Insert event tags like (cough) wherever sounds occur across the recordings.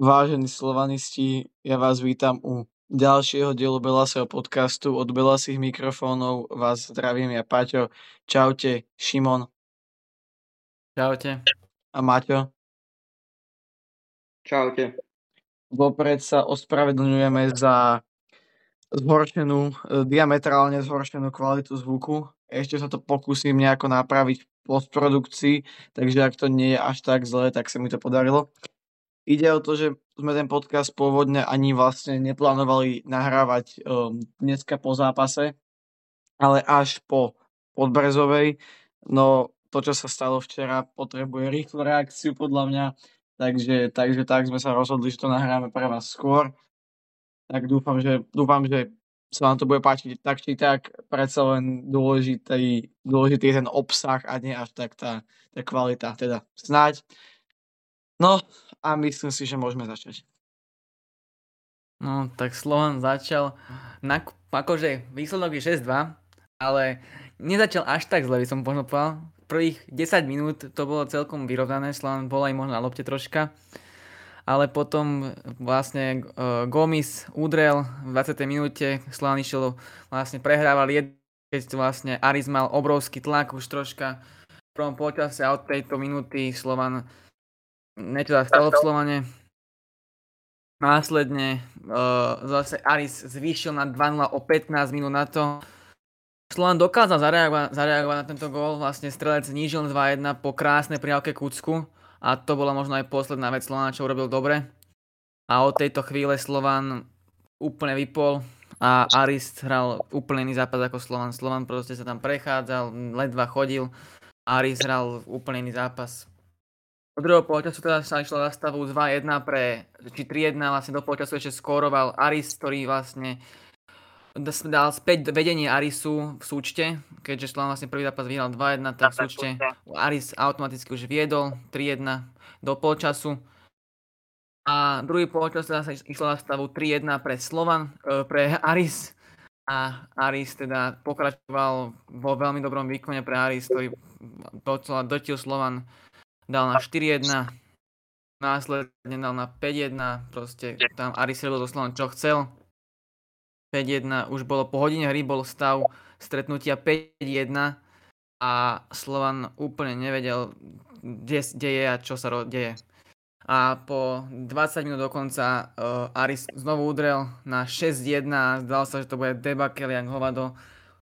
Vážení slovanisti, ja vás vítam u ďalšieho dielu Belasého podcastu. Od Belasých mikrofónov vás zdravím ja Paťo. Čaute, Šimon. Čaute. A Maťo. Čaute. Vopred sa ospravedlňujeme za zhoršenú, e, diametrálne zhoršenú kvalitu zvuku. Ešte sa to pokúsim nejako napraviť v postprodukcii, takže ak to nie je až tak zle, tak sa mi to podarilo. Ide o to, že sme ten podcast pôvodne ani vlastne neplánovali nahrávať um, dneska po zápase, ale až po Podbrezovej. No to, čo sa stalo včera, potrebuje rýchlu reakciu podľa mňa, takže, takže tak sme sa rozhodli, že to nahráme pre vás skôr. Tak dúfam, že, dúfam, že sa vám to bude páčiť tak či tak, predsa len dôležitý, dôležitý ten obsah a nie až tak tá, tá kvalita, teda snáď. No a myslím si, že môžeme začať. No, tak Slovan začal, na, akože výsledok je 6-2, ale nezačal až tak zle, by som možno povedal. Prvých 10 minút to bolo celkom vyrovnané, Slovan bol aj možno na lopte troška, ale potom vlastne uh, Gomis udrel v 20. minúte, Slovan išiel, vlastne prehrával jed, keď vlastne Aris mal obrovský tlak už troška v prvom počase a od tejto minúty Slovan niečo sa stalo v Slovane. Následne uh, zase Aris zvýšil na 2-0 o 15 minút na to. Slovan dokázal zareagovať, zareagovať na tento gól, vlastne strelec znížil 2-1 po krásnej priávke Kucku a to bola možno aj posledná vec Slovana, čo urobil dobre. A od tejto chvíle Slovan úplne vypol a Aris hral úplne iný zápas ako Slovan. Slovan proste sa tam prechádzal, ledva chodil, Aris hral úplne iný zápas. Do druhého polčasu teda sa išlo za stavu 2-1 pre, či 3-1, vlastne do polčasu ešte skóroval Aris, ktorý vlastne dal späť vedenie Arisu v súčte, keďže Slovan vlastne prvý zápas vyhral 2-1, tak v súčte Aris automaticky už viedol 3-1 do polčasu. A druhý polčas teda sa išlo na stavu 3-1 pre Slovan, e, pre Aris. A Aris teda pokračoval vo veľmi dobrom výkone pre Aris, ktorý docela dotil Slovan dal na 4-1, následne dal na 5-1, proste tam Aris robil doslova čo chcel. 5-1, už bolo po hodine hry, bol stav stretnutia 5-1 a Slovan úplne nevedel, kde, kde je a čo sa deje. A po 20 minút dokonca uh, Aris znovu udrel na 6-1 a zdalo sa, že to bude debakel jak hovado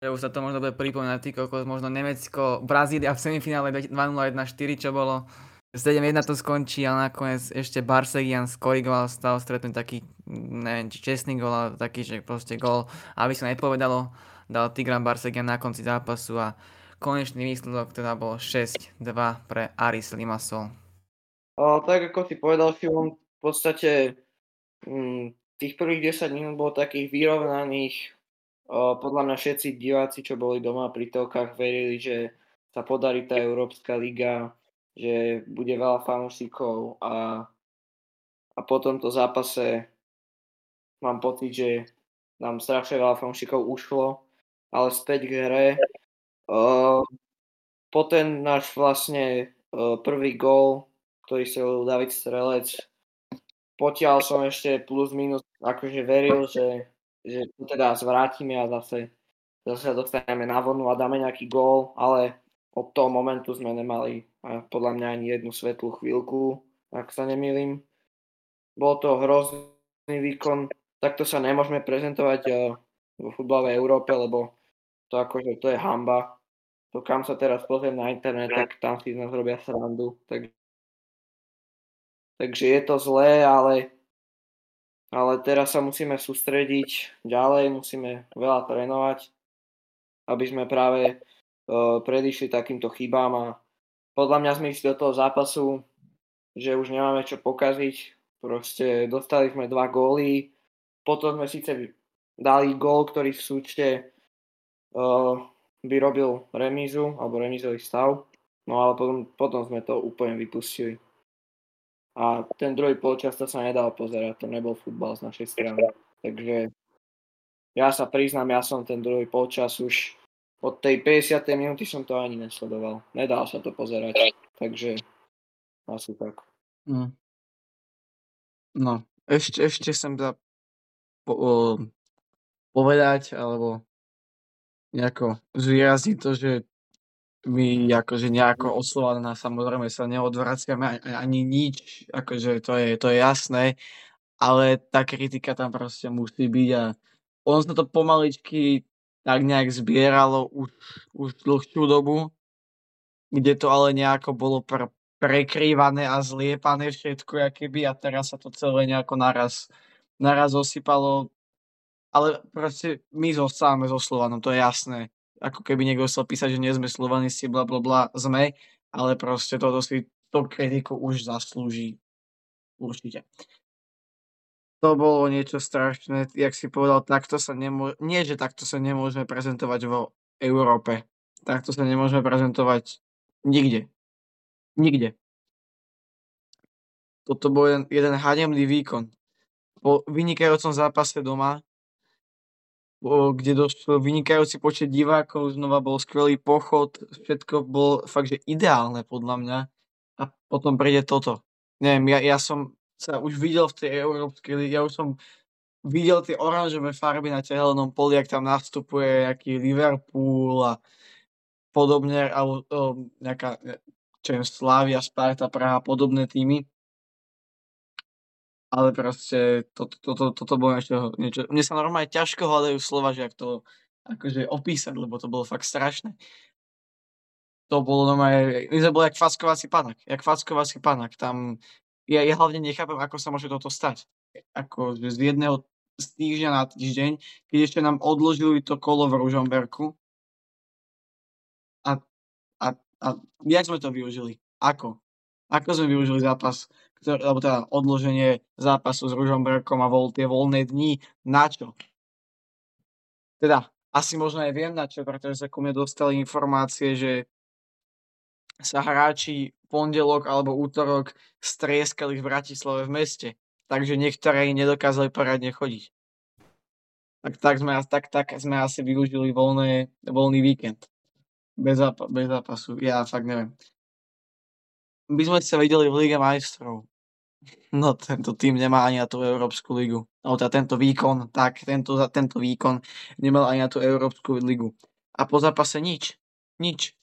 že už sa to možno bude pripomínať tý kokos, možno Nemecko, Brazília v semifinále 2-0-1-4, čo bolo 7-1 to skončí, ale nakoniec ešte Barsegian skorigoval, stal stretnúť taký, neviem, či čestný gol, ale taký, že proste gol, aby sa nepovedalo, dal Tigran Barsegian na konci zápasu a konečný výsledok teda bol 6-2 pre Aris Limassol. O, tak ako si povedal, Šimon, v podstate m, mm, tých prvých 10 minút bolo takých vyrovnaných, podľa mňa všetci diváci, čo boli doma pri telkách, verili, že sa podarí tá Európska liga, že bude veľa fanúšikov a, a po tomto zápase mám pocit, že nám strašne veľa fanúšikov ušlo, ale späť k hre. Uh, po ten náš vlastne prvý gól, ktorý sa David Strelec, potiaľ som ešte plus minus akože veril, že že to teda zvrátime a zase, zase dostaneme na vonu a dáme nejaký gól, ale od toho momentu sme nemali podľa mňa ani jednu svetlú chvíľku, ak sa nemýlim. Bol to hrozný výkon, takto sa nemôžeme prezentovať eh, vo futbalovej Európe, lebo to akože to je hamba. To kam sa teraz pozriem na internet, tak tam si z nás robia srandu. Tak, takže je to zlé, ale ale teraz sa musíme sústrediť ďalej, musíme veľa trénovať, aby sme práve uh, predišli takýmto chybám a podľa mňa sme išli do toho zápasu, že už nemáme čo pokaziť, proste dostali sme dva góly, potom sme síce dali gól, ktorý v súčte uh, by robil remízu, alebo remízový stav, no ale potom, potom sme to úplne vypustili. A ten druhý polčas to sa nedal pozerať, to nebol futbal z našej strany. Takže ja sa priznám, ja som ten druhý polčas už od tej 50. minúty som to ani nesledoval. Nedal sa to pozerať, takže asi tak. Mm. No, ešte, ešte som za po, o, povedať, alebo nejako zvýrazniť to, že my akože nejako oslovaná samozrejme sa neodvraciame ani nič, akože to je, to je jasné, ale tá kritika tam proste musí byť a ono sa to pomaličky tak nejak zbieralo už, už dlhšiu dobu, kde to ale nejako bolo pr- prekrývané a zliepané všetko, keby a teraz sa to celé nejako naraz, naraz osypalo. Ale proste my zostávame so Slovanom, to je jasné. Ako keby niekto chcel písať, že nie sme Slovanisti, bla bla bla, sme, ale proste toto si to kritiku už zaslúži. Určite. To bolo niečo strašné, jak si povedal, takto sa nemôže, nie že takto sa nemôžeme prezentovať vo Európe. Takto sa nemôžeme prezentovať nikde. Nikde. Toto bol jeden, jeden hanebný výkon. Po vynikajúcom zápase doma, kde došlo vynikajúci počet divákov, znova bol skvelý pochod, všetko bolo fakt, že ideálne podľa mňa. A potom príde toto. Neviem, ja, ja som sa už videl v tej európskej lige, ja už som videl tie oranžové farby na tehelnom poli, ak tam nastupuje nejaký Liverpool a podobne, alebo nejaká, čo je Slavia, Sparta, Praha, podobné týmy. Ale proste toto to, to, to, to bolo niečo, niečo, mne sa normálne ťažko hľadajú slova, že ak to akože opísať, lebo to bolo fakt strašné. To bolo normálne, my sme boli jak fackovací panak, jak fackovací panak, tam ja, ja hlavne nechápem, ako sa môže toto stať. Ako že z jedného z týždňa na týždeň, keď ešte nám odložili to kolo v Ružomberku. A, a, a jak sme to využili? Ako? Ako sme využili zápas, ktorý, alebo teda odloženie zápasu s Ružomberkom a vol, tie voľné dni? Na čo? Teda, asi možno aj viem na čo, pretože sa ku mne dostali informácie, že sa hráči pondelok alebo útorok strieskali v Bratislave v meste, takže niektoré nedokázali poradne chodiť. Tak, tak, sme, tak, tak sme asi využili voľné, voľný víkend. Bez, zápa- bez zápasu. Ja fakt neviem. My sme sa videli v Lige majstrov. No tento tým nemá ani na tú Európsku ligu. No teda tento výkon, tak tento, tento výkon nemal ani na tú Európsku ligu. A po zápase nič. Nič.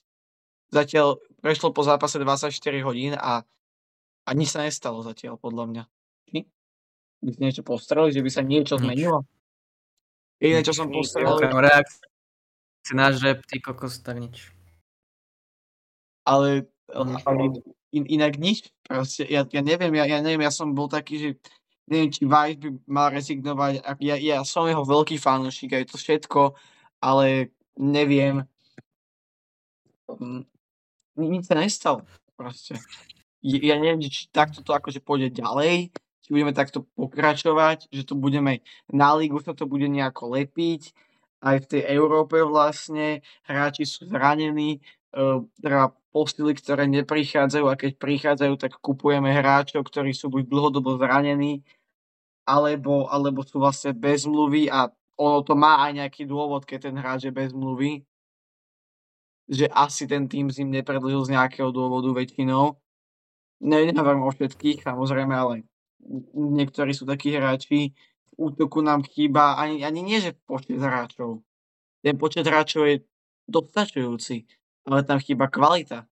Zatiaľ prešlo po zápase 24 hodín a, a nič sa nestalo zatiaľ, podľa mňa. Či? By si niečo postreli, že by sa niečo nič. zmenilo? Jediné, čo som postrel... Okrem reakcie na žreb, ty kokos, tak nič. Ale in, inak nič. Proste, ja, ja neviem, ja, ja neviem, ja som bol taký, že neviem, či Vice by mal rezignovať. Ja, ja som jeho veľký fanúšik, aj to všetko, ale neviem. Nič sa nestalo. Proste. Ja neviem, či takto to akože pôjde ďalej, či budeme takto pokračovať, že to budeme, na lígu sa to bude nejako lepiť, aj v tej Európe vlastne, hráči sú zranení, teda postily, ktoré neprichádzajú a keď prichádzajú, tak kupujeme hráčov, ktorí sú buď dlhodobo zranení, alebo, alebo sú vlastne bez mluvy a ono to má aj nejaký dôvod, keď ten hráč je bez mluvy, že asi ten tým s ním nepredlžil z nejakého dôvodu väčšinou. Ne, nehovorím o všetkých, samozrejme, ale niektorí sú takí hráči. V útoku nám chýba ani, ani nie, že počet hráčov. Ten počet hráčov je dostačujúci, ale tam chýba kvalita.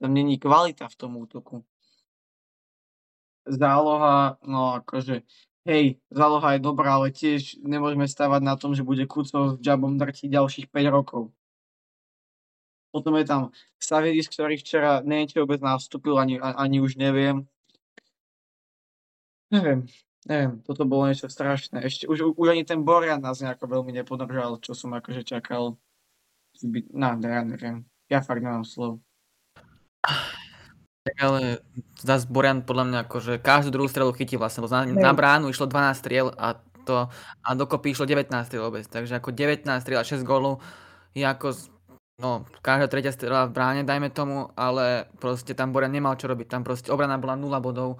Tam není kvalita v tom útoku. Záloha, no akože, hej, záloha je dobrá, ale tiež nemôžeme stávať na tom, že bude Kucov s Jabom drtiť ďalších 5 rokov. Potom je tam Savidis, ktorý včera neviem, či vôbec nastúpil, ani, ani už neviem. Neviem, neviem, toto bolo niečo strašné. Ešte už, už ani ten Borian nás nejako veľmi nepodržal, čo som akože čakal. No, ja neviem. Ja fakt nemám slov. Tak ale zase Borian podľa mňa akože každú druhú strelu chytí vlastne, na, na bránu išlo 12 striel a to a dokopy išlo 19 striel vôbec, takže ako 19 striel a 6 gólov je ako No, každá tretia strela v bráne, dajme tomu, ale proste tam Borian nemal čo robiť. Tam proste obrana bola 0 bodov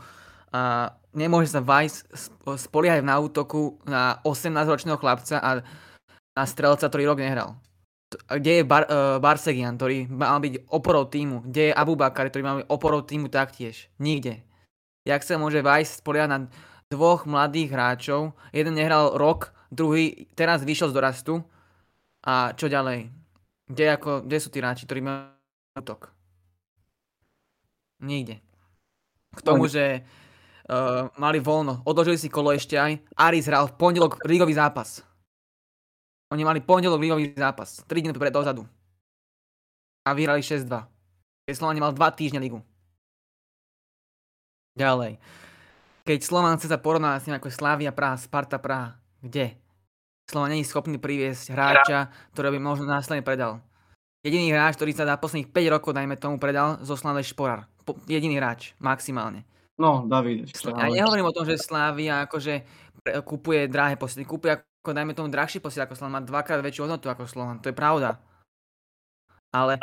a nemôže sa Vice spoliehať na útoku na 18-ročného chlapca a na strelca, ktorý rok nehral. Kde je Bar, uh, Barsegian, ktorý mal byť oporou týmu? Kde je Abubakar, ktorý mal byť oporou týmu taktiež? Nikde. Jak sa môže Vice spoliehať na dvoch mladých hráčov. Jeden nehral rok, druhý teraz vyšiel z dorastu. A čo ďalej? Kde, ako, kde sú tí hráči, ktorí majú útok? Nikde. K tomu, že uh, mali voľno. Odložili si kolo ešte aj. Aris hral v pondelok ligový zápas. Oni mali pondelok ligový zápas. 3 dní pred dozadu. A vyhrali 6-2. Keď Slovan nemal 2 týždne ligu. Ďalej. Keď Slovan chce sa porovnať s tým ako Slavia Praha, Sparta Praha, kde? Slovan není schopný priviesť hráča, ktorý by možno následne predal. Jediný hráč, ktorý sa za posledných 5 rokov, dajme tomu, predal, zo Slavej Šporar. Po, jediný hráč, maximálne. No, David. Ja nehovorím o tom, že Slávia akože kupuje drahé posily. Kupuje ako, dajme tomu, drahší posil ako Slovan. Má dvakrát väčšiu hodnotu ako Slovan. To je pravda. Ale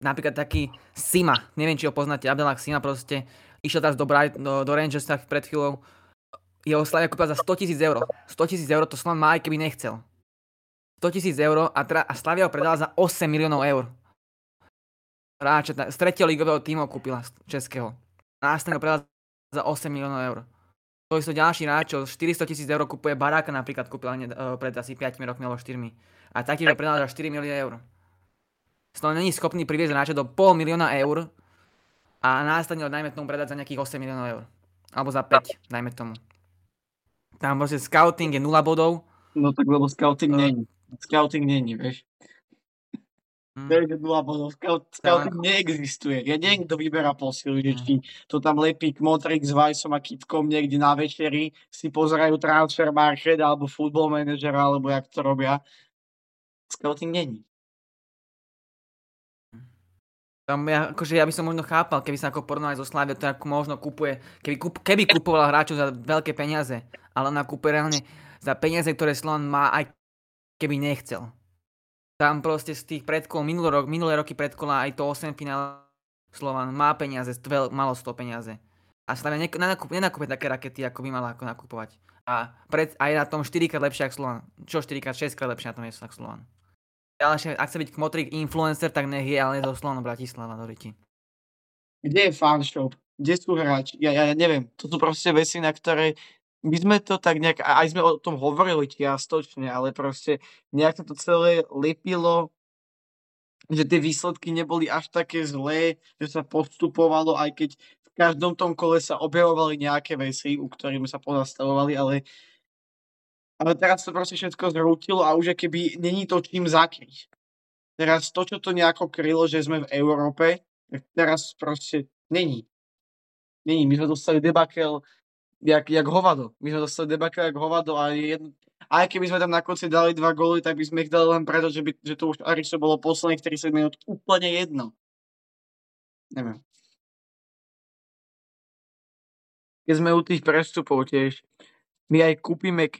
napríklad taký Sima, neviem, či ho poznáte, Abdelak Sima proste išiel teraz do, Bright, do, do Rangers tak pred chvíľou. Jeho Slavia kúpila za 100 tisíc eur. 100 tisíc eur to Slovan má, aj keby nechcel. 100 tisíc eur a, tra- a Slavia ho predala za 8 miliónov eur. Hráča z tretieho ligového týmu kúpila českého. Následne ho predala za 8 miliónov eur. To sú ďalší hráč, čo 400 tisíc eur kupuje Baráka napríklad kúpila uh, pred asi 5 rokmi alebo 4. A taktiež ho predala za 4 milióny eur. Slovan není schopný priviesť hráča do pol milióna eur a následne ho dajme tomu predať za nejakých 8 miliónov eur. Alebo za 5, dajme tomu. Tam proste scouting je 0 bodov. No tak lebo scouting uh, není. Scouting není, vieš. Mm. Vieš, nula bodov. Scout, scouting neexistuje. Ja neviem, kto vyberá posily, že či to tam lepí Kmotrik s Vajsom a Kitkom niekde na večeri, si pozerajú transfer market alebo football manager, alebo jak to robia. Scouting není. Tam ja, akože ja by som možno chápal, keby sa ako porovnali so Slavia, to ako možno kupuje, keby, kup, keby kupovala hráčov za veľké peniaze, ale ona kupuje reálne za peniaze, ktoré Slovan má aj keby nechcel. Tam proste z tých predkol, minulé, rok, minulé roky predkola aj to 8 finále Slovan má peniaze, veľ, malo 100 peniaze. A Slavia nenakúpe také rakety, ako by mala ako nakupovať. A, pred, a je na tom 4 krát lepšie ako Slovan. Čo 4 krát, 6 krát lepšie na tom je ako Slovan. Ale ak chce byť Kmotrik influencer, tak nech je, ale zo Slovanu Bratislava do Riti. Kde je fanshop? Kde sú hráči? Ja, ja, ja neviem. To sú proste veci, na ktoré my sme to tak nejak, aj sme o tom hovorili čiastočne, ale proste nejak to celé lepilo, že tie výsledky neboli až také zlé, že sa postupovalo, aj keď v každom tom kole sa objavovali nejaké veci, u ktorých sme sa pozastavovali, ale ale teraz to proste všetko zrútilo a už keby není to čím zakryť. Teraz to, čo to nejako krylo, že sme v Európe, tak teraz proste není. Není. My sme dostali debakel jak, jak hovado. My sme dostali debaka jak hovado a jedno, aj keby sme tam na konci dali dva góly, tak by sme ich dali len preto, že, by, že to už Ariso bolo posledných 30 minút úplne jedno. Neviem. Keď sme u tých prestupov tiež, my aj kúpime,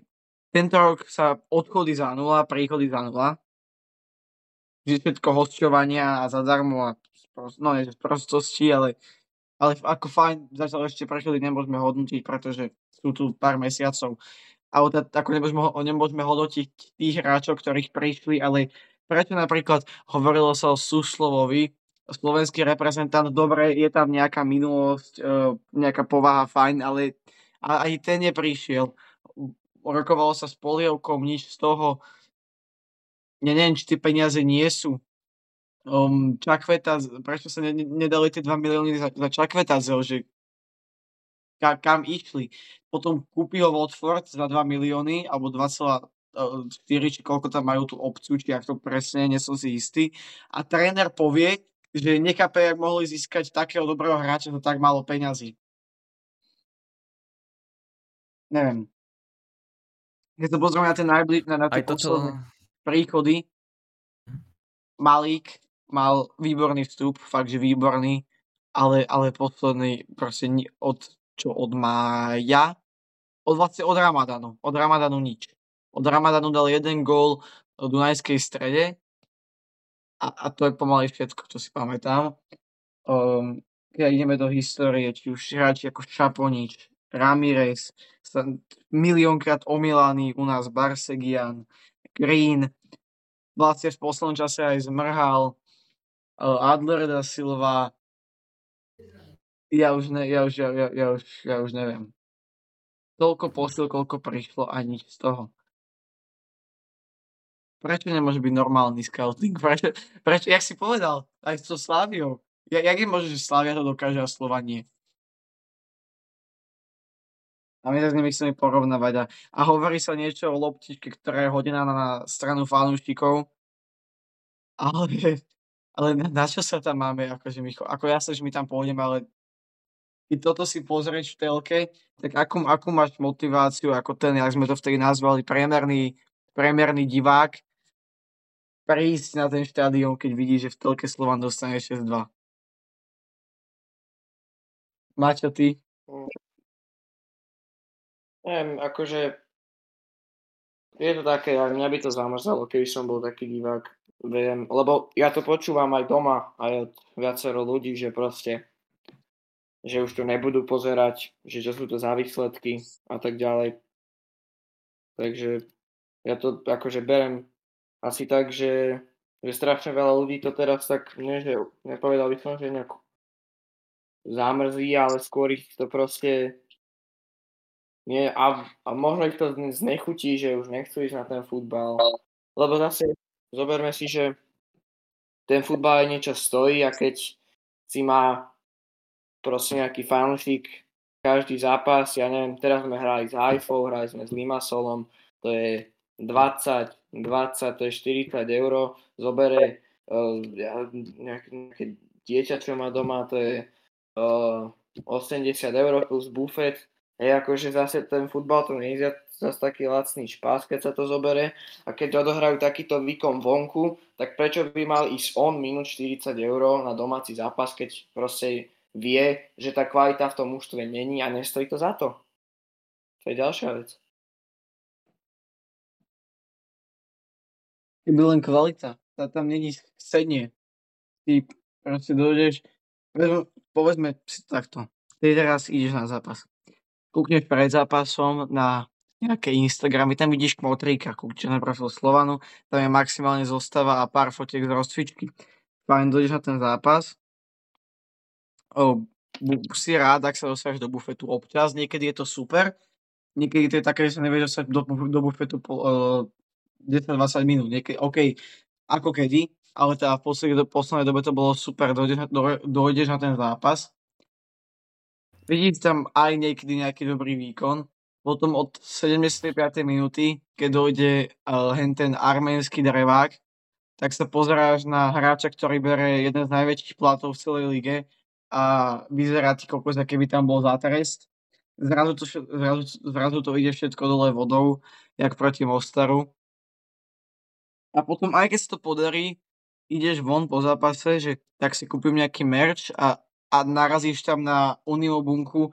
tento rok sa odchody za nula, príchody za nula. Všetko hosťovania a zadarmo a no nie, prostosti, ale ale ako fajn, zatiaľ ešte prechody nemôžeme hodnotiť, pretože sú tu pár mesiacov. Ale ako nemôžeme, nemôžeme hodnotiť tých hráčov, ktorých prišli, ale prečo napríklad hovorilo sa o Suslovovi, slovenský reprezentant, dobre, je tam nejaká minulosť, e, nejaká povaha, fajn, ale aj ten neprišiel. Rokovalo sa s polievkom, nič z toho. Ja neviem, či tie peniaze nie sú um, Čakveta, prečo sa ne, nedali tie 2 milióny za, za Čakvetazel, že ka, kam išli. Potom kúpi ho Watford za 2 milióny, alebo 2,4, či koľko tam majú tú opciu, či ak to presne, nie som si istý. A tréner povie, že nechápe, jak mohli získať takého dobrého hráča za tak málo peňazí. Neviem. Keď sa pozrieme na tie najbliž, na, na tie posledné príchody, Malík, mal výborný vstup, fakt, že výborný, ale, ale posledný proste od, čo od mája, od, vlastne od Ramadanu, od Ramadanu nič. Od Ramadanu dal jeden gól do Dunajskej strede a, a to je pomaly všetko, čo si pamätám. Um, keď ideme do histórie, či už hráči ako Šaponič, Ramirez, miliónkrát omilaný u nás Barsegian, Green, vlastne v poslednom čase aj zmrhal, Adler da Silva, ja už, ne, ja už, ja, ja, už, ja už neviem. toľko posil, koľko prišlo a nič z toho. Prečo nemôže byť normálny scouting? (laughs) Prečo, prečo, jak si povedal, aj so Sláviou. Ja, jak je možné, že Slavia to dokáže a Slova nie? A my sa s nimi chceme porovnávať. A, a hovorí sa niečo o loptičke, ktorá je hodená na stranu fanúšikov. Ale, ale na, na čo sa tam máme? Akože my, ako ja sa, že my tam pôjdeme, ale keď toto si pozrieš v telke, tak akú, akú máš motiváciu, ako ten, jak sme to vtedy nazvali, priemerný, priemerný divák, prísť na ten štádion, keď vidí, že v telke Slovan dostane 6-2. Maťo, ty? Neviem, akože je to také, mňa by to zamrzalo, keby som bol taký divák. Viem, lebo ja to počúvam aj doma, aj od viacero ľudí, že proste že už to nebudú pozerať, že čo sú to za výsledky a tak ďalej. Takže ja to akože berem asi tak, že, že strašne veľa ľudí to teraz tak, nie že, nepovedal by som, že nejak zamrzí, ale skôr ich to proste nie, a, a možno ich to znechutí, že už nechcú ísť na ten futbal. Lebo zase zoberme si, že ten futbal aj niečo stojí a keď si má proste nejaký fanúšik každý zápas, ja neviem, teraz sme hrali s Haifou, hrali sme s Limasolom, to je 20, 20, to je 40 eur, zobere uh, nejaké, dieťa, čo má doma, to je uh, 80 eur plus bufet, Hej, akože zase ten futbal to nie je zase taký lacný špás, keď sa to zobere. A keď odohrajú takýto výkon vonku, tak prečo by mal ísť on minút 40 eur na domáci zápas, keď proste vie, že tá kvalita v tom mužstve není a nestojí to za to. To je ďalšia vec. keby len kvalita. Tá tam není chcenie. Ty proste dojdeš, povedzme si takto, ty teraz ideš na zápas. Kúkneš pred zápasom na nejaké Instagramy, tam vidíš kmotríka, kúkneš na profil Slovanu, tam je maximálne zostava a pár fotiek z rozcvičky. Fajn, dojdeš na ten zápas, o, si rád, ak sa dostaneš do bufetu občas, niekedy je to super, niekedy to je také, že sa nevieš dostať do, do bufetu po, uh, 10-20 minút. Niekedy, OK, ako kedy, ale teda v poslednej, poslednej dobe to bolo super, dojdeš, do, dojdeš na ten zápas, vidíš tam aj niekedy nejaký dobrý výkon, potom od 75. minúty, keď dojde uh, hen ten arménsky drevák, tak sa pozeráš na hráča, ktorý bere jeden z najväčších platov v celej lige a vyzerá ti kokos, keby tam bol zátrest. Zrazu to, zrazu, zrazu to ide všetko dole vodou, jak proti Mostaru. A potom aj keď sa to podarí, ideš von po zápase, že tak si kúpim nejaký merch a, a narazíš tam na bunku,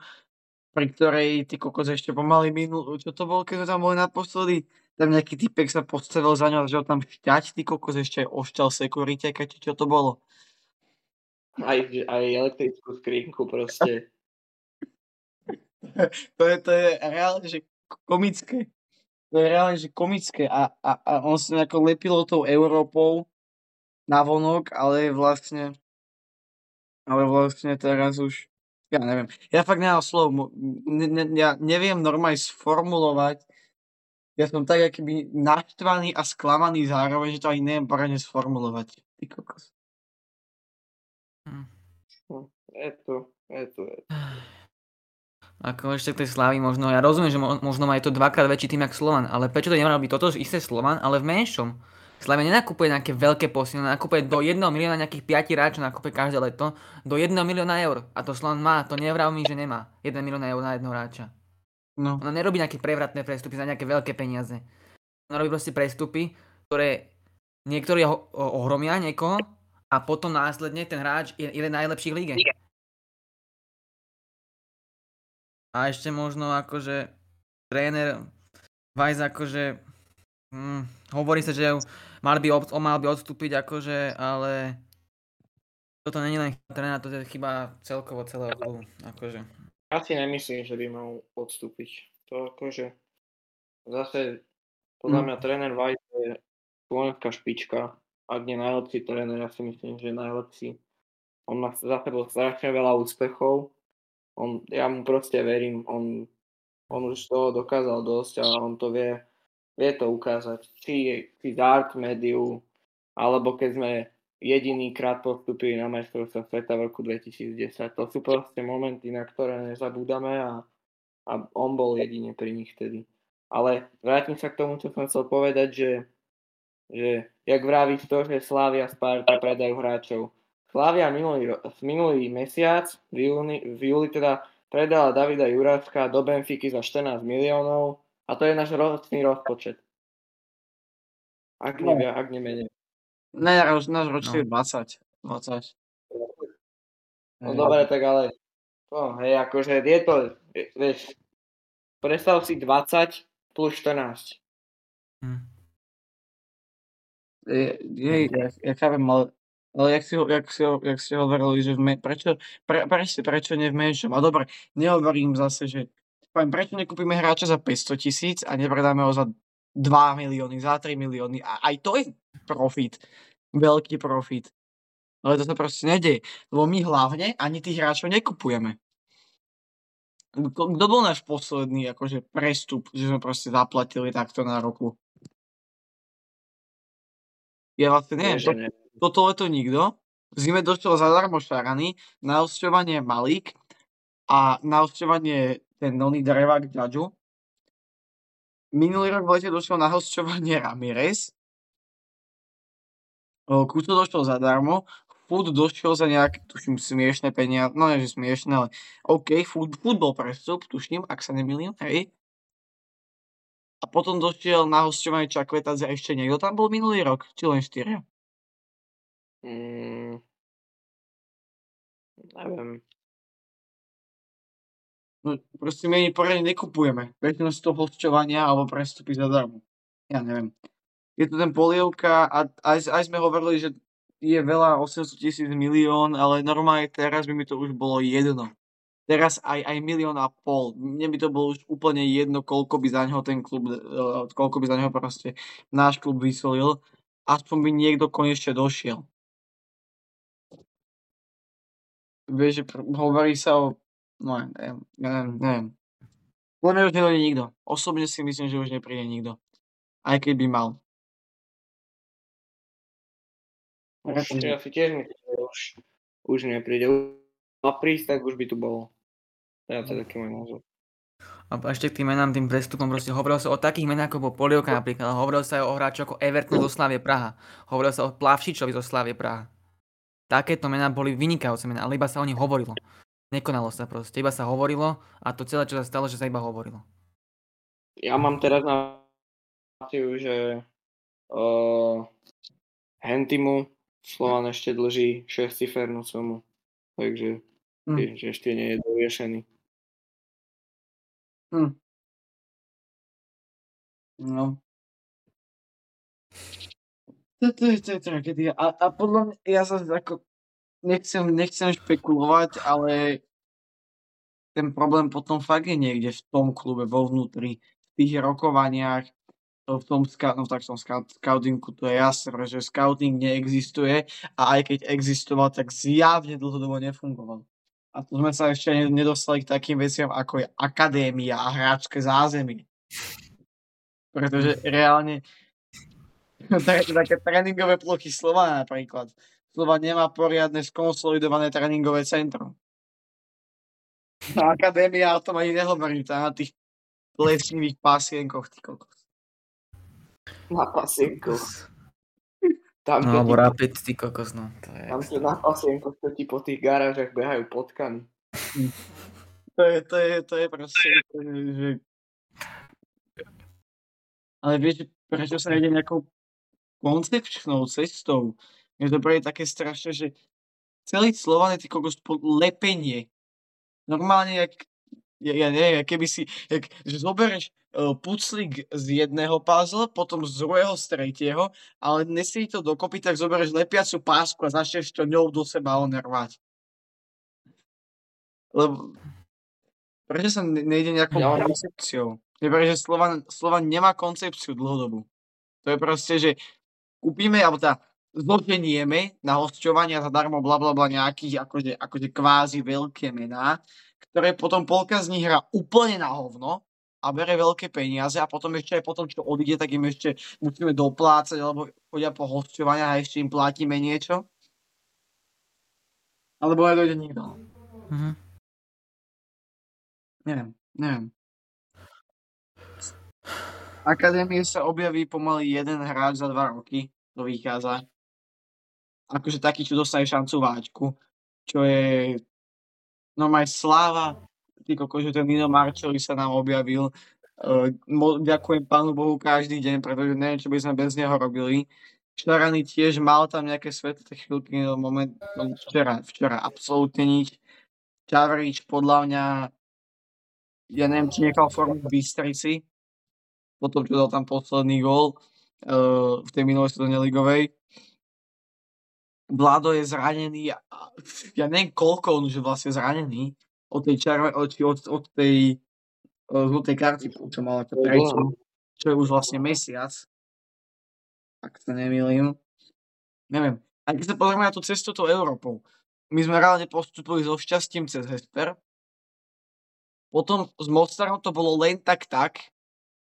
pri ktorej ty kokos ešte pomaly minul, čo to bol, keď tam boli naposledy, tam nejaký typek sa postavil za ňo a začal tam šťať, ty kokos ešte ošťal sekurite, keď čo to bolo. Aj, aj elektrickú skrinku proste. (laughs) to, je, to je reálne, že komické to je reálne, že komické a, a, a on sa nejako lepilo tou Európou na vonok, ale vlastne ale vlastne teraz už ja neviem. Ja fakt nemám slov. Ne, ne, ja neviem normálne sformulovať. Ja som tak akýby naštvaný a sklamaný zároveň, že to ani neviem poradne sformulovať. Ty kokos. Hm. Je to, je to, je to. (sighs) Ako ešte k tej Slávy možno, ja rozumiem, že mo- možno má je to dvakrát väčší tým, ako Slovan, ale prečo to nemal byť toto isté Slovan, ale v menšom? Slavia nenakupuje nejaké veľké posilné, nakupuje do 1 milióna nejakých 5 hráčov, nakupuje každé leto, do 1 milióna eur. A to Slovan má, to nevrav mi, že nemá 1 milióna eur na jedného hráča. No. Ona nerobí nejaké prevratné prestupy za nejaké veľké peniaze. Ona robí proste prestupy, ktoré niektorí ho- ohromia niekoho a potom následne ten hráč je jeden najlepších líge. A ešte možno akože tréner Vajs akože hm, hovorí sa, že mal by, ob, mal by odstúpiť akože, ale toto není len tréner, to je chyba celkovo celého klubu. Akože. Asi nemyslím, že by mal odstúpiť. To akože zase podľa hm. mňa tréner Vajs je slovenská špička. Ak nie najlepší tréner, ja si myslím, že je najlepší. On má za sebou strašne veľa úspechov on, ja mu proste verím, on On už toho dokázal dosť a on to vie, vie to ukázať. Či, či Dart Mediu, alebo keď sme jediný krát postupili na majstrovstvo sveta v roku 2010. To sú proste momenty, na ktoré nezabúdame a, a on bol jedine pri nich vtedy. Ale vrátim sa k tomu, čo som chcel povedať, že, že jak vravíš to, že Slavia Sparta predajú hráčov. Slavia minulý, minulý mesiac, v júni, v júli teda predala Davida Juráčka do Benfiky za 14 miliónov a to je náš ročný rozpočet. Ak, no. nevia, ak nemenej. Ne, náš, náš ročný no. 20. 20. No hej. dobre, tak ale no, hej, akože je to, vieš, predstav si 20 plus 14. Hm. Je, je, ja, ja chápem, ale ale jak si, jak si, jak si hovorili, že v me, prečo, pre, prečo, prečo nie v menšom? A dobre, nehovorím zase, že poviem, prečo nekúpime hráča za 500 tisíc a nepredáme ho za 2 milióny, za 3 milióny. A aj to je profit. Veľký profit. Ale to sa proste nedieje. Lebo my hlavne ani tých hráčov nekupujeme. Kto bol náš posledný akože prestup, že sme proste zaplatili takto na roku? Ja vlastne neviem. To, toto leto nikto. V zime došiel zadarmo Šarany, na osťovanie Malík a na osťovanie ten Nony Drevák Džadžu. Minulý rok v lete došiel na hosťovanie Ramirez. Kuto došiel zadarmo. Food došiel za nejaké, tuším, smiešné peniaze, no nie, že smiešné, ale OK, food, food bol prestup, tuším, ak sa nemýlim, hej. A potom došiel na hosťovanie Čakvetadze ešte niekto tam bol minulý rok, či len štyria? Mm, neviem. No, proste my poriadne nekupujeme. Väčšinou z toho hosťovania alebo prestupy zadarmo. Ja neviem. Je to ten polievka a aj, aj sme hovorili, že je veľa 800 tisíc milión, ale normálne teraz by mi to už bolo jedno. Teraz aj, aj milión a pol. Mne by to bolo už úplne jedno, koľko by za neho ten klub, e, koľko by za neho proste náš klub vysolil. Aspoň by niekto konečne došiel. vieš, hovorí sa o... No, neviem, neviem, neviem. Podľa už nedojde nikto. Osobne si myslím, že už nepríde nikto. Aj keď by mal. Už, ja si tiež myslím, že už, už nepríde. A prísť, tak už by tu bolo. Ja to je taký môj názor. A ešte k tým menám, tým prestupom proste hovoril sa o takých menách ako bol Polievka napríklad, hovoril sa aj o hráčoch ako Everton zo Slavie Praha, hovoril sa o Plavšičovi zo Slavie Praha. Takéto mená boli vynikajúce mená, ale iba sa o nich hovorilo. Nekonalo sa proste, iba sa hovorilo a to celé, čo sa stalo, že sa iba hovorilo. Ja mám teraz na že uh, Hentimu Slovan ešte dlží 6 cifernú sumu. Takže hm. že ešte nie je doriešený. Hm. No. To, to, je, to je tragédia. A, a podľa mňa, ja sa ako, nechcem, nechcem špekulovať, ale ten problém potom fakt je niekde v tom klube, vo vnútri, v tých rokovaniach, v tom, no tak som scoutingu, to je jasné, že scouting neexistuje a aj keď existoval, tak zjavne dlhodobo nefungoval. A tu sme sa ešte nedostali k takým veciam, ako je akadémia a hráčske zázemie. Pretože reálne také, (laughs) také tréningové plochy Slova napríklad. Slova nemá poriadne skonsolidované tréningové centrum. Na akadémia o tom ani nehovorím, tam na tých lesnivých pasienkoch, ty kokos. Na pasienkoch. Tam no, alebo rapid, ty kokos, no. To je tam sa na pasienkoch, to ti po tých garážach behajú potkany. To je, to je, to je proste, že... Ale vieš, prečo sa ide nejakou koncepčnou cestou. Je to pre také strašné, že celý Slovan je kokos lepenie. Normálne, jak, ja, ja neviem, keby si, jak, že zoberieš uh, puclík z jedného puzzle, potom z druhého, z tretieho, ale nesie to dokopy, tak zoberieš lepiacu pásku a začneš to ňou do seba onervať. Lebo prečo sa nejde nejakou ja, koncepciou? Je že Slovan, Slovan nemá koncepciu dlhodobu. To je proste, že kúpime, alebo teda zloženieme na hosťovania zadarmo bla bla bla nejakých akože, akože kvázi veľké mená, ktoré potom polka z nich hrá úplne na hovno a bere veľké peniaze a potom ešte aj potom, čo odíde, tak im ešte musíme doplácať, alebo chodia po hostovania a ešte im platíme niečo. Alebo nedojde nikto. Mhm. Neviem, neviem. Akadémie sa objaví pomaly jeden hráč za dva roky, to vychádza. Akože taký, čo dostane šancu váčku, čo je normálne sláva, ty koko, že ten Nino Marčeli sa nám objavil. Mo, ďakujem pánu Bohu každý deň, pretože neviem, čo by sme bez neho robili. Šarany tiež mal tam nejaké svetlé chvíľky, no moment, no včera, včera absolútne nič. Čavrič podľa mňa, ja neviem, či nechal formu v Bystrici, potom čo dal tam posledný gól uh, v tej minulej sezóne ligovej. Vlado je zranený, ja neviem koľko on už je vlastne zranený, od tej čarve, od, od, od tej uh, žltej karty, čo mal ako tretiu, čo je už vlastne mesiac, ak sa nemýlim. Neviem. A keď sa pozrieme na tú cestu tou Európou, my sme reálne postupili so šťastím cez Hesper, potom s Mostarom to bolo len tak tak,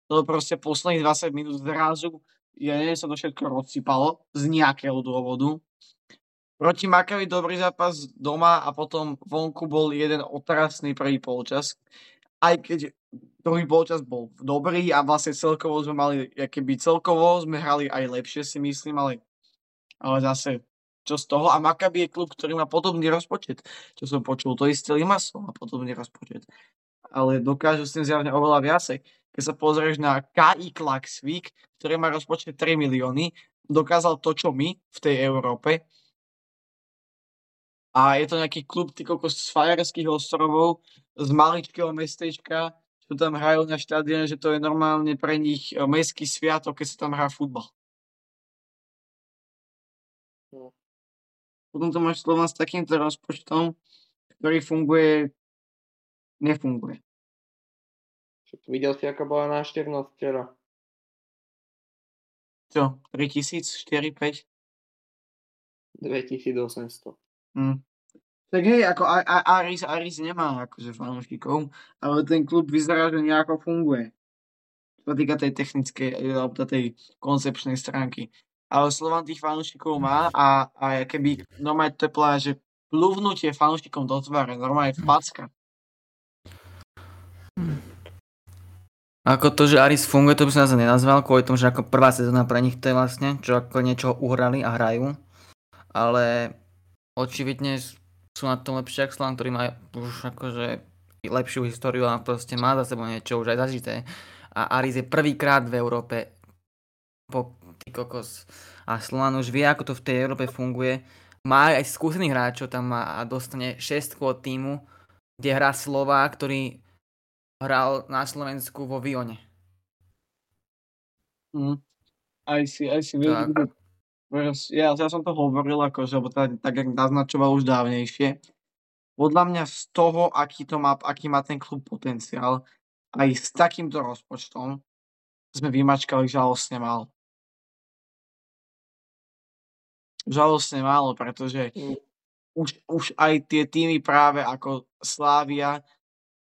to proste posledných 20 minút zrazu, ja neviem, sa to všetko rozsypalo z nejakého dôvodu. Proti Makavi dobrý zápas doma a potom vonku bol jeden otrasný prvý polčas. Aj keď druhý polčas bol dobrý a vlastne celkovo sme mali, keby celkovo sme hrali aj lepšie si myslím, ale, ale zase čo z toho. A Makabi je klub, ktorý má podobný rozpočet. Čo som počul, to isté Limassol má podobný rozpočet. Ale dokážu s tým zjavne oveľa viacej keď sa pozrieš na KI Klaxvik, ktorý má rozpočet 3 milióny, dokázal to, čo my v tej Európe. A je to nejaký klub ty z Fajerských ostrovov, z maličkého mestečka, čo tam hrajú na štadióne, že to je normálne pre nich e, mestský sviatok, keď sa tam hrá futbal. No. Potom to máš Slovan s takýmto rozpočtom, ktorý funguje, nefunguje. Videl si, aká bola návštevnosť včera? Čo, 3000, 4, 5? 2800. Hm. Tak hej, ako Aris, Aris nemá akože fanúšikov, ale ten klub vyzerá, že nejako funguje. Čo týka tej technickej, alebo tej koncepčnej stránky. Ale Slovan tých fanúšikov má a, a keby normálne to je že plúvnutie fanúšikom do tváre, normálne facka. Ako to, že Aris funguje, to by som sa nenazval, kvôli tomu, že ako prvá sezóna pre nich to je vlastne, čo ako niečo uhrali a hrajú. Ale očividne sú na tom lepšie ako Slan, ktorý má už akože lepšiu históriu a proste má za sebou niečo už aj zažité. A Aris je prvýkrát v Európe po ty kokos. A Slovan už vie, ako to v tej Európe funguje. Má aj skúsených hráčov, tam má a dostane 6 od týmu, kde hrá Slova, ktorý hral na Slovensku vo Vione. Mm. Aj si, aj si tak. Ja, ja som to hovoril, akože, lebo tak, tak jak naznačoval už dávnejšie. Podľa mňa z toho, aký, to má, aký má ten klub potenciál, aj s takýmto rozpočtom sme vymačkali žalostne málo. Žalostne málo, pretože už, už aj tie týmy práve ako Slávia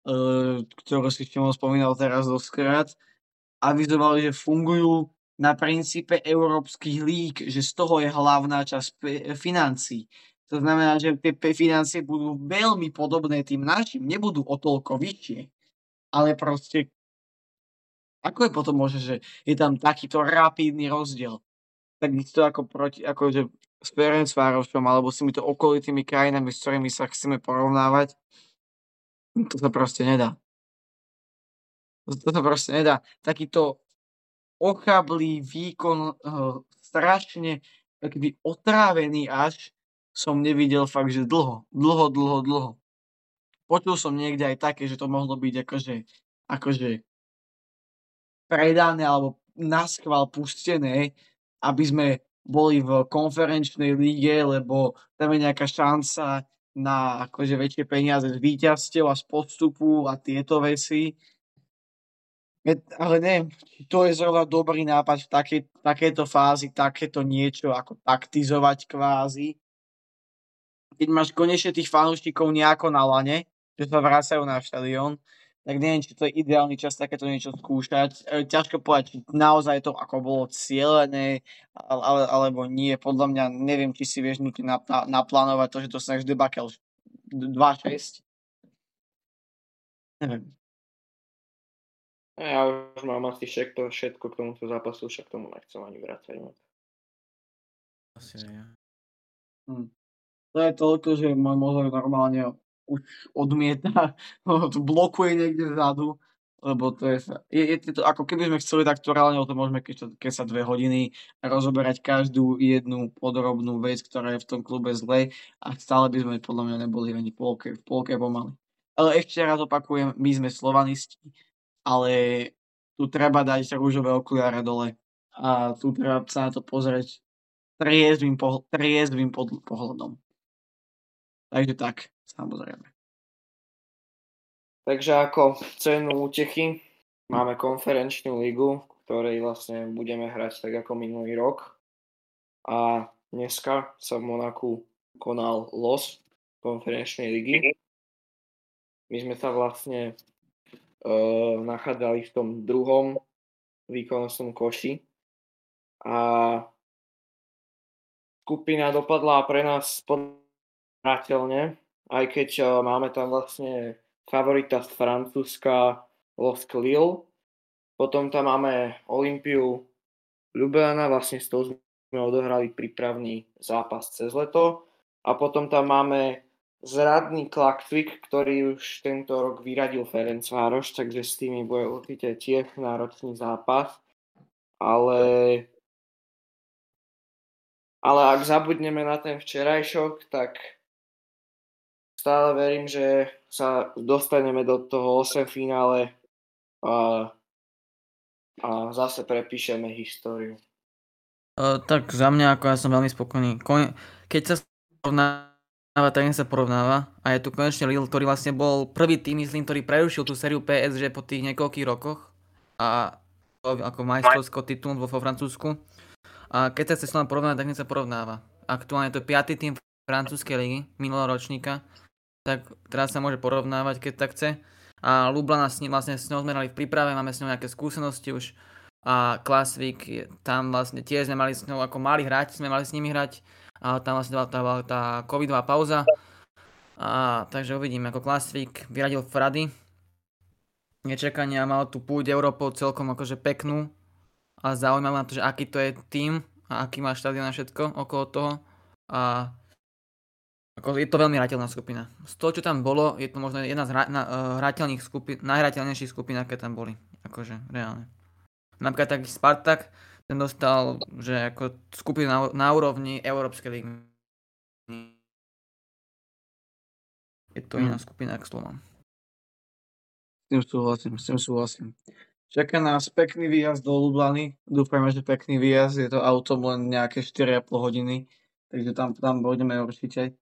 Eh, ktorú si Šimon spomínal teraz doskrát, avizovali, že fungujú na princípe európskych lík, že z toho je hlavná časť financí. To znamená, že tie financie budú veľmi podobné tým našim, nebudú o toľko vyššie. Ale proste, ako je potom možné, že je tam takýto rapidný rozdiel? Tak to ako proti, akože s Ferencvárošom alebo s týmito okolitými krajinami, s ktorými sa chceme porovnávať, to sa proste nedá. To sa proste nedá. Takýto ochablý výkon, uh, strašne taký otrávený až som nevidel fakt, že dlho. Dlho, dlho, dlho. Počul som niekde aj také, že to mohlo byť akože, akože predané alebo naschval pustené, aby sme boli v konferenčnej líge, lebo tam je nejaká šanca na akože väčšie peniaze z víťazstiev a z podstupu a tieto veci. Ale neviem, to je zrovna dobrý nápad v takej, takéto fázi, takéto niečo ako taktizovať kvázi. Keď máš konečne tých fanúšikov nejako na lane, že sa vracajú na štadión, tak neviem, či to je ideálny čas takéto niečo skúšať. E, ťažko povedať, či naozaj to ako bolo cieľené, ale, alebo nie. Podľa mňa neviem, či si vieš nutne naplánovať to, že to sa debakel 2-6. Neviem. Ja už mám asi všetko, všetko k tomuto zápasu, však tomu nechcem ani vrácať. Asi nie. Hm. To je toľko, že môj mozog normálne už odmieta, (laughs) blokuje niekde vzadu, lebo to je, je, je to, ako keby sme chceli tak reálne o tom môžeme keď, keď sa dve hodiny rozoberať každú jednu podrobnú vec, ktorá je v tom klube zle a stále by sme podľa mňa neboli ani polke, v polke pomaly. Ale ešte raz opakujem, my sme slovanisti, ale tu treba dať rúžové okuliare dole a tu treba sa na to pozrieť triezvým, pohl- triezvým pohľadom. Takže tak. Samozrejme. Takže ako cenu útechy máme konferenčnú ligu, v ktorej vlastne budeme hrať tak ako minulý rok. A dneska sa v Monaku konal los konferenčnej ligy. My sme sa vlastne uh, nachádzali v tom druhom výkonnostnom koši. A skupina dopadla pre nás podateľne, aj keď uh, máme tam vlastne favorita z Francúzska Los Lille, potom tam máme Olympiu Ljubljana, vlastne s tou sme odohrali prípravný zápas cez leto. A potom tam máme zradný Klaksvik, ktorý už tento rok vyradil Ferencvároš, takže s tými bude určite tiež náročný zápas. Ale, ale ak zabudneme na ten včerajšok, tak stále verím, že sa dostaneme do toho 8 finále a, a zase prepíšeme históriu. Uh, tak za mňa, ako ja som veľmi spokojný. Keď sa porovnáva, tak sa porovnáva. A je tu konečne Lille, ktorý vlastne bol prvý tým, myslím, ktorý prerušil tú sériu PSG po tých niekoľkých rokoch. A ako majstrovský titul vo Francúzsku. A keď sa chce s porovnávať, tak sa porovnáva. Aktuálne je to piatý tým francúzskej ligy minuloročníka tak teraz sa môže porovnávať, keď tak chce. A Lublana s ním vlastne s ňou sme mali v príprave, máme s ňou nejaké skúsenosti už. A Klasvik, tam vlastne tiež sme mali s ňou ako mali hrať, sme mali s nimi hrať. A tam vlastne bola tá, tá covidová pauza. A, takže uvidíme, ako Klasvik vyradil Frady. Nečakania mal tu púť Európou celkom akože peknú. A zaujímavé na to, že aký to je tým a aký má štadión na všetko okolo toho. A ako je to veľmi hrateľná skupina. Z toho, čo tam bolo, je to možno jedna z hra, na, uh, hrateľných skupín, najhrateľnejších skupín, aké tam boli. Akože, reálne. Napríklad taký Spartak, ten dostal, že ako skupina na, na úrovni Európskej ligy. Je to iná hmm. skupina, ako Slovan. S tým súhlasím, s tým súhlasím. Čaká nás pekný výjazd do Lublany. Dúfajme, že pekný výjazd. Je to autom len nejaké 4,5 hodiny. Takže tam, tam budeme určite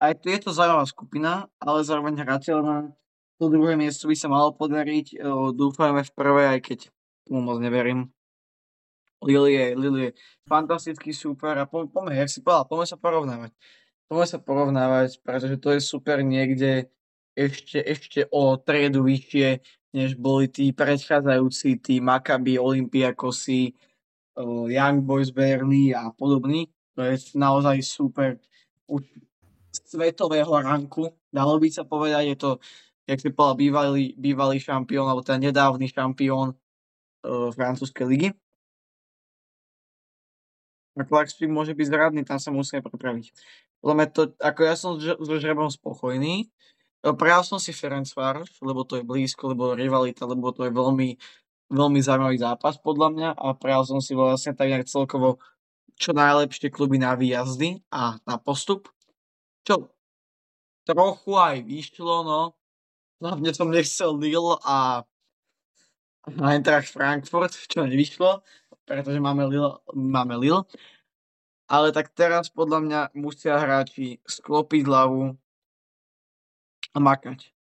aj tu je to zaujímavá skupina, ale zároveň hrateľná. To druhé miesto by sa malo podariť. Dúfajme v prvé, aj keď tomu moc neverím. Lili je, Lili je fantastický super a po, poďme, jak si povedal, poďme sa porovnávať. Poďme sa porovnávať, pretože to je super niekde ešte, ešte o triedu vyššie, než boli tí predchádzajúci, tí Maccabi, Olympiakosi, Young Boys Berny a podobní. To je naozaj super. Už svetového ranku, dalo by sa povedať, je to, jak si povedal, bývalý, bývalý šampión, alebo ten nedávny šampión uh, francúzskej ligy. A Clarksville môže byť zradný, tam sa musíme pripraviť. Mňa to, ako ja som so žrebom spokojný, Prijal som si Ferencvároš, lebo to je blízko, lebo rivalita, lebo to je veľmi, veľmi zaujímavý zápas podľa mňa a prijal som si vlastne tak nejak celkovo čo najlepšie kluby na výjazdy a na postup čo trochu aj vyšlo, no. Hlavne som nechcel Lille a Eintracht Frankfurt, čo nevyšlo, pretože máme Lille, máme Lille. Ale tak teraz podľa mňa musia hráči sklopiť hlavu a makať.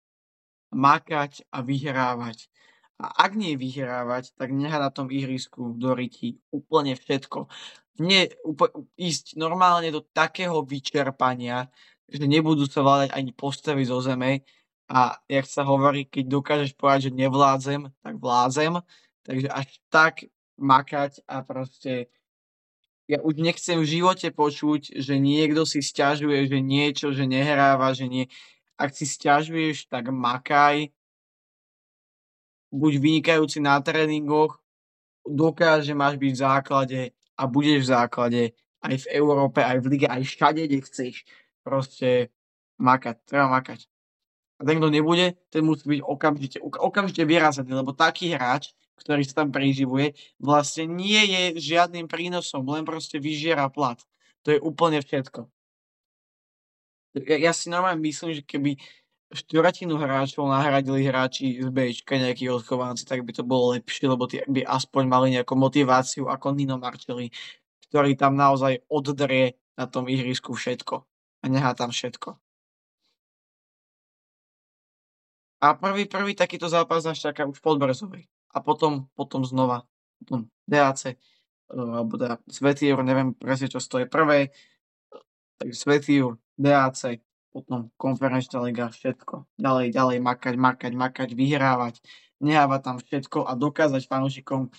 Makať a vyhrávať. A ak nie vyhrávať, tak nechá na tom ihrisku do ryti úplne všetko. Nie úplne, ísť normálne do takého vyčerpania, že nebudú sa vládať ani postavy zo zeme a jak sa hovorí, keď dokážeš povedať, že nevládzem, tak vládzem. Takže až tak makať a proste ja už nechcem v živote počuť, že niekto si stiažuje, že niečo, že nehráva, že nie. Ak si stiažuješ, tak makaj. Buď vynikajúci na tréningoch, dokáž, že máš byť v základe a budeš v základe aj v Európe, aj v lige, aj všade, kde chceš. Proste makať, treba makať. A ten, kto nebude, ten musí byť okamžite, okamžite vyrazený, lebo taký hráč, ktorý sa tam preživuje, vlastne nie je žiadnym prínosom, len proste vyžiera plat. To je úplne všetko. Ja, ja si normálne myslím, že keby štvrtinu hráčov nahradili hráči z Bčka, nejakí odchovanci, tak by to bolo lepšie, lebo tí by aspoň mali nejakú motiváciu ako Nino Marcelli, ktorý tam naozaj oddrie na tom ihrisku všetko a nehá tam všetko. A prvý, prvý takýto zápas nás čaká už pod Brzovej a potom, potom znova, potom DAC, eh, alebo teda Svetier, neviem presne, čo stojí prvé, tak Svetier, DAC, potom konferenčná liga, všetko. Ďalej, ďalej makať, makať, makať, vyhrávať, nehávať tam všetko a dokázať fanúšikom,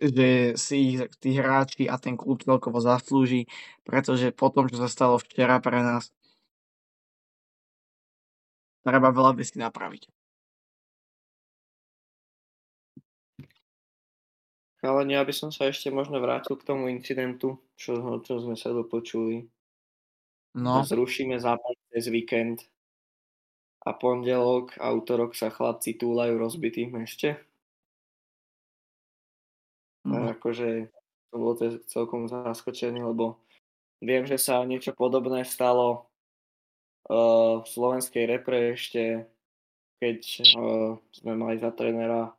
že si ich tí hráči a ten klub celkovo zaslúži, pretože po tom, čo sa stalo včera pre nás, treba veľa vecí napraviť. Ale ja by som sa ešte možno vrátil k tomu incidentu, čo, čo sme sa dopočuli. No. Zrušíme zápas cez víkend a pondelok a útorok sa chlapci túlajú rozbití v meste. Mm. A akože to bolo to celkom zaskočený, lebo viem, že sa niečo podobné stalo uh, v slovenskej repre ešte, keď uh, sme mali za trénera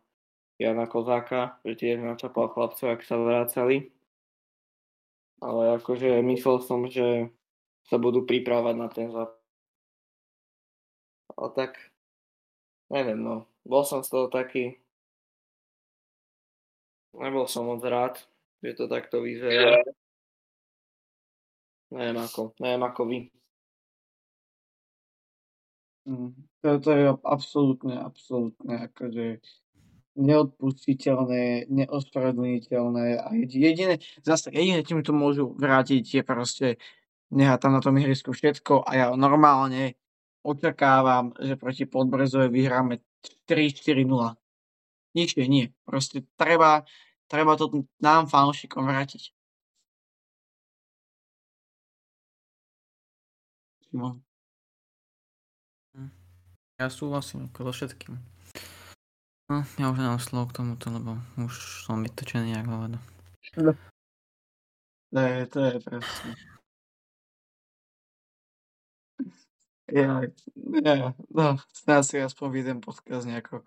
Jana Kozáka, že tiež načapal chlapcov, ak sa vracali. Ale akože myslel som, že sa budú pripravať na ten zápas. Ale tak, neviem no, bol som z toho taký, nebol som moc rád, že to takto vyzerá. Neviem ako, neviem ako vy. Mm, to, to je absolútne, absolútne akože neodpustiteľné, neospravedlniteľné a jediné, zase jediné, čím to môžu vrátiť, je proste nehať tam na tom ihrisku všetko a ja normálne očakávam, že proti Podbrezove vyhráme 3-4-0. Nič nie. Proste treba, treba to nám fanúšikom vrátiť. Ja súhlasím so všetkým. No, ja už nemám slovo k tomuto, lebo už som vytočený jak hovado. No. To je, to je presne. Ja, ja, no, snáď si aspoň jeden podcast nejako.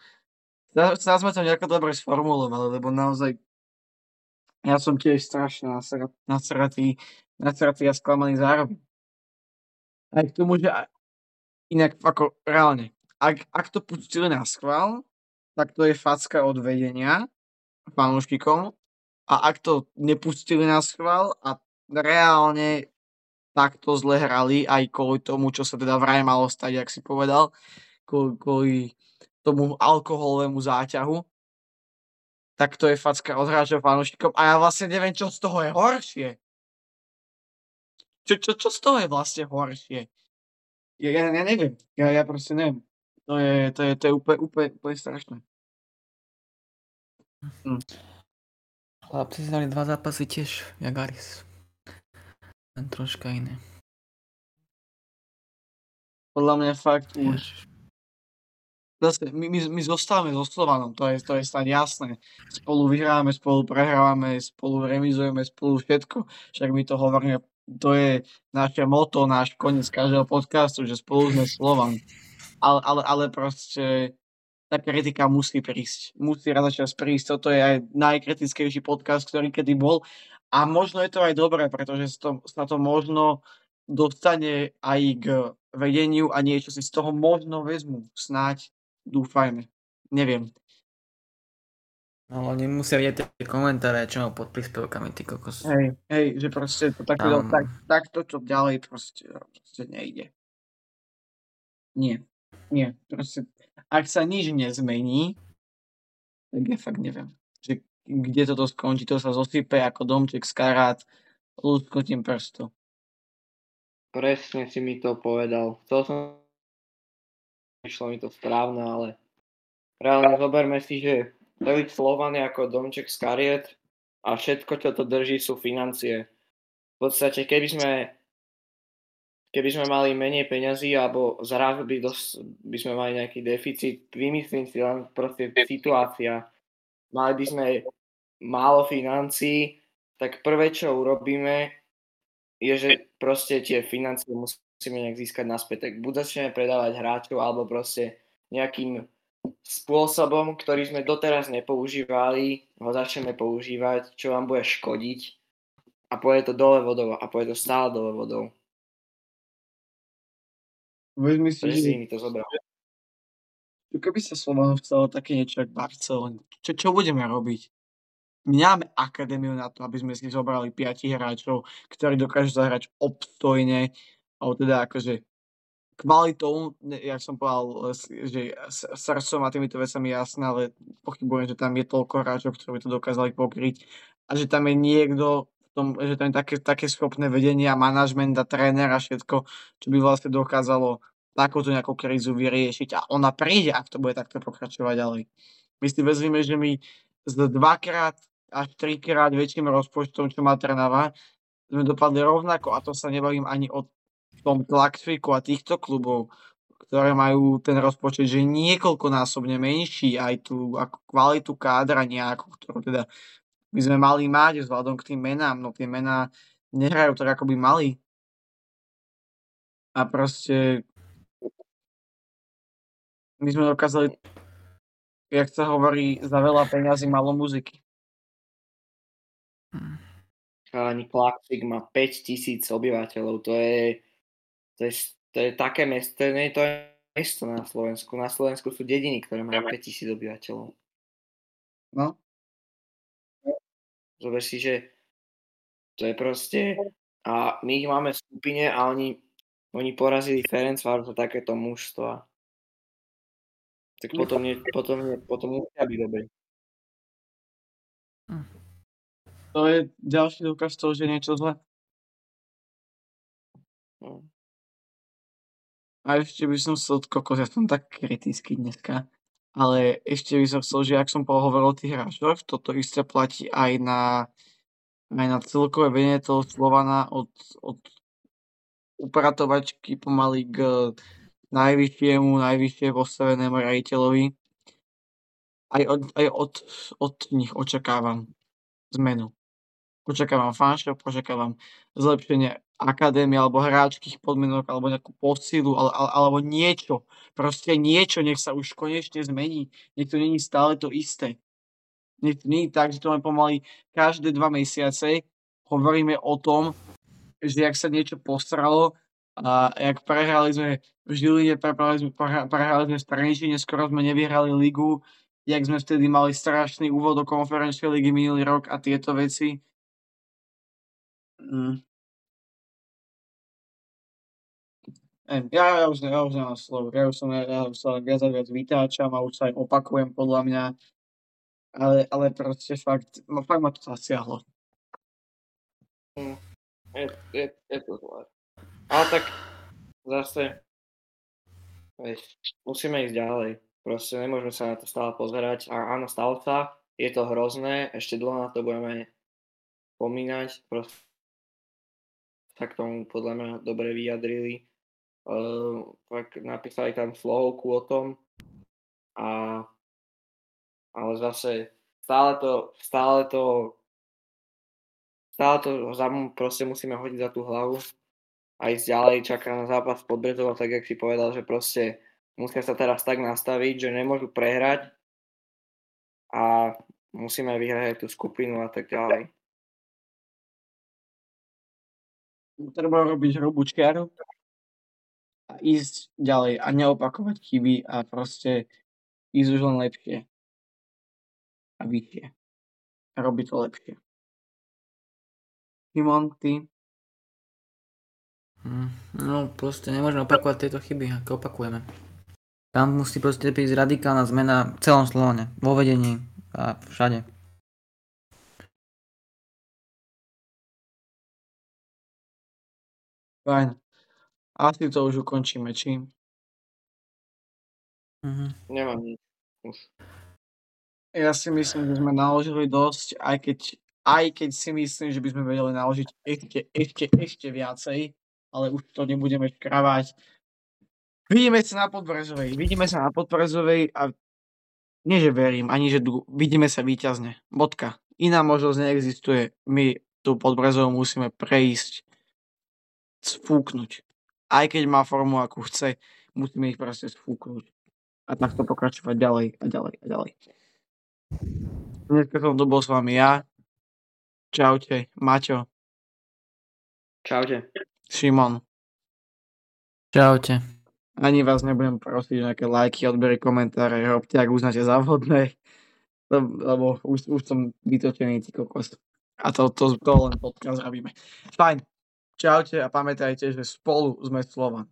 Snáď sme to nejako dobre sformulovali, lebo naozaj ja som tiež strašne nasratý, nasratý a sklamaný zároveň. Aj k tomu, že inak ako reálne, ak, ak to pustili na schvál, tak to je facka od vedenia fanúšikom. A ak to nepustili na schvál a reálne takto zle hrali aj kvôli tomu, čo sa teda vraj malo stať, ak si povedal, kvôli, kvôli tomu alkoholovému záťahu, tak to je facka od hráčov fanúšikom. A ja vlastne neviem, čo z toho je horšie. Čo, čo, čo z toho je vlastne horšie? Ja, ja, ja neviem. Ja, ja proste neviem. To je, to je, to je úplne, úplne, úplne strašné. Hm. Chlapci si dali dva zápasy tiež, jak Aris. Len troška iné. Podľa mňa fakt už... Zase, my, my, my zostávame so Slovanom, to je, to je snad jasné. Spolu vyhrávame, spolu prehrávame, spolu remizujeme, spolu všetko. Však my to hovoríme, to je naše moto, náš koniec každého podcastu, že spolu sme Slovan ale, ale, ale proste tá kritika musí prísť. Musí raz čas prísť. Toto je aj najkritickejší podcast, ktorý kedy bol. A možno je to aj dobré, pretože sa to, sa to možno dostane aj k vedeniu a niečo si z toho možno vezmu. Snáď, dúfajme. Neviem. No, oni musia vidieť tie komentáre, čo pod príspevkami, ty kokos. Hej, hej, že proste to tak, um... tak, tak to, čo ďalej proste, proste nejde. Nie. Nie, proste, ak sa nič nezmení, tak ja fakt neviem, že kde toto skončí, to sa zosype ako domček z karát lúsknutím prstu. Presne si mi to povedal. Chcel som... Išlo mi to správne, ale reálne zoberme si, že celý Slovan je ako domček z kariet a všetko, čo to drží, sú financie. V podstate, keby sme keby sme mali menej peňazí alebo zrazu by, dos, by sme mali nejaký deficit, vymyslím si len proste situácia. Mali by sme málo financií, tak prvé, čo urobíme, je, že proste tie financie musíme nejak získať naspäť. Tak buď začneme predávať hráčov, alebo proste nejakým spôsobom, ktorý sme doteraz nepoužívali, ho začneme používať, čo vám bude škodiť a pôjde to dole vodou a pôjde to stále dole vodou. Vezmi si, že mi to zobral. keby sa Slovanu chcelo také niečo ako Barcelona, čo, čo budeme robiť? My nemáme akadémiu na to, aby sme si zobrali piatich hráčov, ktorí dokážu zahrať obstojne, alebo teda akože kvalitou, jak som povedal, že srdcom a týmito vecami jasné, ale pochybujem, že tam je toľko hráčov, ktorí by to dokázali pokryť a že tam je niekto, tom, že tam také, také schopné vedenie a manažment a tréner a všetko, čo by vlastne dokázalo takúto nejakú krízu vyriešiť a ona príde, ak to bude takto pokračovať ďalej. My si vezmeme, že my z dvakrát až trikrát väčším rozpočtom, čo má Trnava, sme dopadli rovnako a to sa nebavím ani o tom Tlaxfiku a týchto klubov, ktoré majú ten rozpočet, že niekoľkonásobne menší aj tú ako kvalitu kádra nejakú, ktorú teda by sme mali mať vzhľadom k tým menám, no tie mená nehrajú tak, ako by mali. A proste my sme dokázali, jak sa hovorí, za veľa peňazí malo muziky. Ani Klaxvik má 5000 obyvateľov, to je to je, to je také mesto, to je, to je mesto na Slovensku. Na Slovensku sú dediny, ktoré majú 5000 obyvateľov. No. Zober si, že to je proste... A my ich máme v skupine a oni, oni porazili Ferenc Váru za takéto mužstva. Tak potom, nie, potom, nie, potom musia byť dobre. To je ďalší dôkaz toho, že niečo zle. No. A ešte by som chcel, kokos, ja som tak kritický dneska, ale ešte by som chcel, že ak som pohovoril o tých hráčoch, toto isté platí aj na, aj na celkové vedenie toho Slovana od, od upratovačky pomaly k najvyššiemu, najvyššie postavenému rejiteľovi. Aj od, aj od, od nich očakávam zmenu. Očakávam fanshop, očakávam zlepšenie akadémie alebo hráčských podmienok alebo nejakú posilu ale, ale, alebo niečo. Proste niečo, nech sa už konečne zmení. Nech to není stále to isté. Nech to není tak, že to len pomaly každé dva mesiace hovoríme o tom, že ak sa niečo posralo a jak prehrali sme v Žiline, prehrali sme, prehrali sme v Trenčine, skoro sme nevyhrali ligu, jak sme vtedy mali strašný úvod do konferenčnej ligy minulý rok a tieto veci. Mm. Ja, ja, už, ja už nemám slovo. Ja už som ja, už sa viac a viac vytáčam a už sa aj opakujem podľa mňa. Ale, ale proste fakt, no, fakt ma to zasiahlo. Je, je, je to zlé. Ale tak zase, vieš, musíme ísť ďalej. Proste nemôžeme sa na to stále pozerať. A áno, stalo sa, je to hrozné, ešte dlho na to budeme pomínať. Proste tak tomu podľa mňa dobre vyjadrili tak napísali tam slohovku o tom a ale zase stále to, stále to stále to za proste musíme hodiť za tú hlavu a ísť ďalej, čaká na zápas pod Brezovou, tak jak si povedal, že proste musia sa teraz tak nastaviť, že nemôžu prehrať a musíme vyhrať tú skupinu a tak ďalej. Treba robiť hrubú čiaru a ísť ďalej a neopakovať chyby a proste ísť už len lepšie a vyššie. A robiť to lepšie. Simon, ty? Hm, no proste nemôžeme opakovať tieto chyby, ako opakujeme. Tam musí proste prísť radikálna zmena v celom Slovane, vo vedení a všade. Fajn. Asi to už ukončíme, či? Mhm. Nemám nič. Už. Ja si myslím, že sme naložili dosť, aj keď, aj keď si myslím, že by sme vedeli naložiť ešte, ešte, ešte viacej, ale už to nebudeme škravať. Vidíme sa na Podbrezovej, vidíme sa na Podbrezovej a nie, že verím, ani že dú, vidíme sa výťazne. Bodka. Iná možnosť neexistuje. My tú Podbrezovú musíme prejsť, sfúknuť. Aj keď má formu, akú chce, musíme ich proste sfúknuť. A takto pokračovať ďalej a ďalej a ďalej. Dneska som tu bol s vami ja. Čaute, Maťo, Čaute. Šimon. Čaute. Ani vás nebudem prosiť o nejaké lajky, odbery, komentáre, robte, ak uznáte za vhodné, (laughs) lebo, lebo už, už som vytočený, ty kokos. A to, to, to len podcast robíme. Fajn. Čaute a pamätajte, že spolu sme Slovan.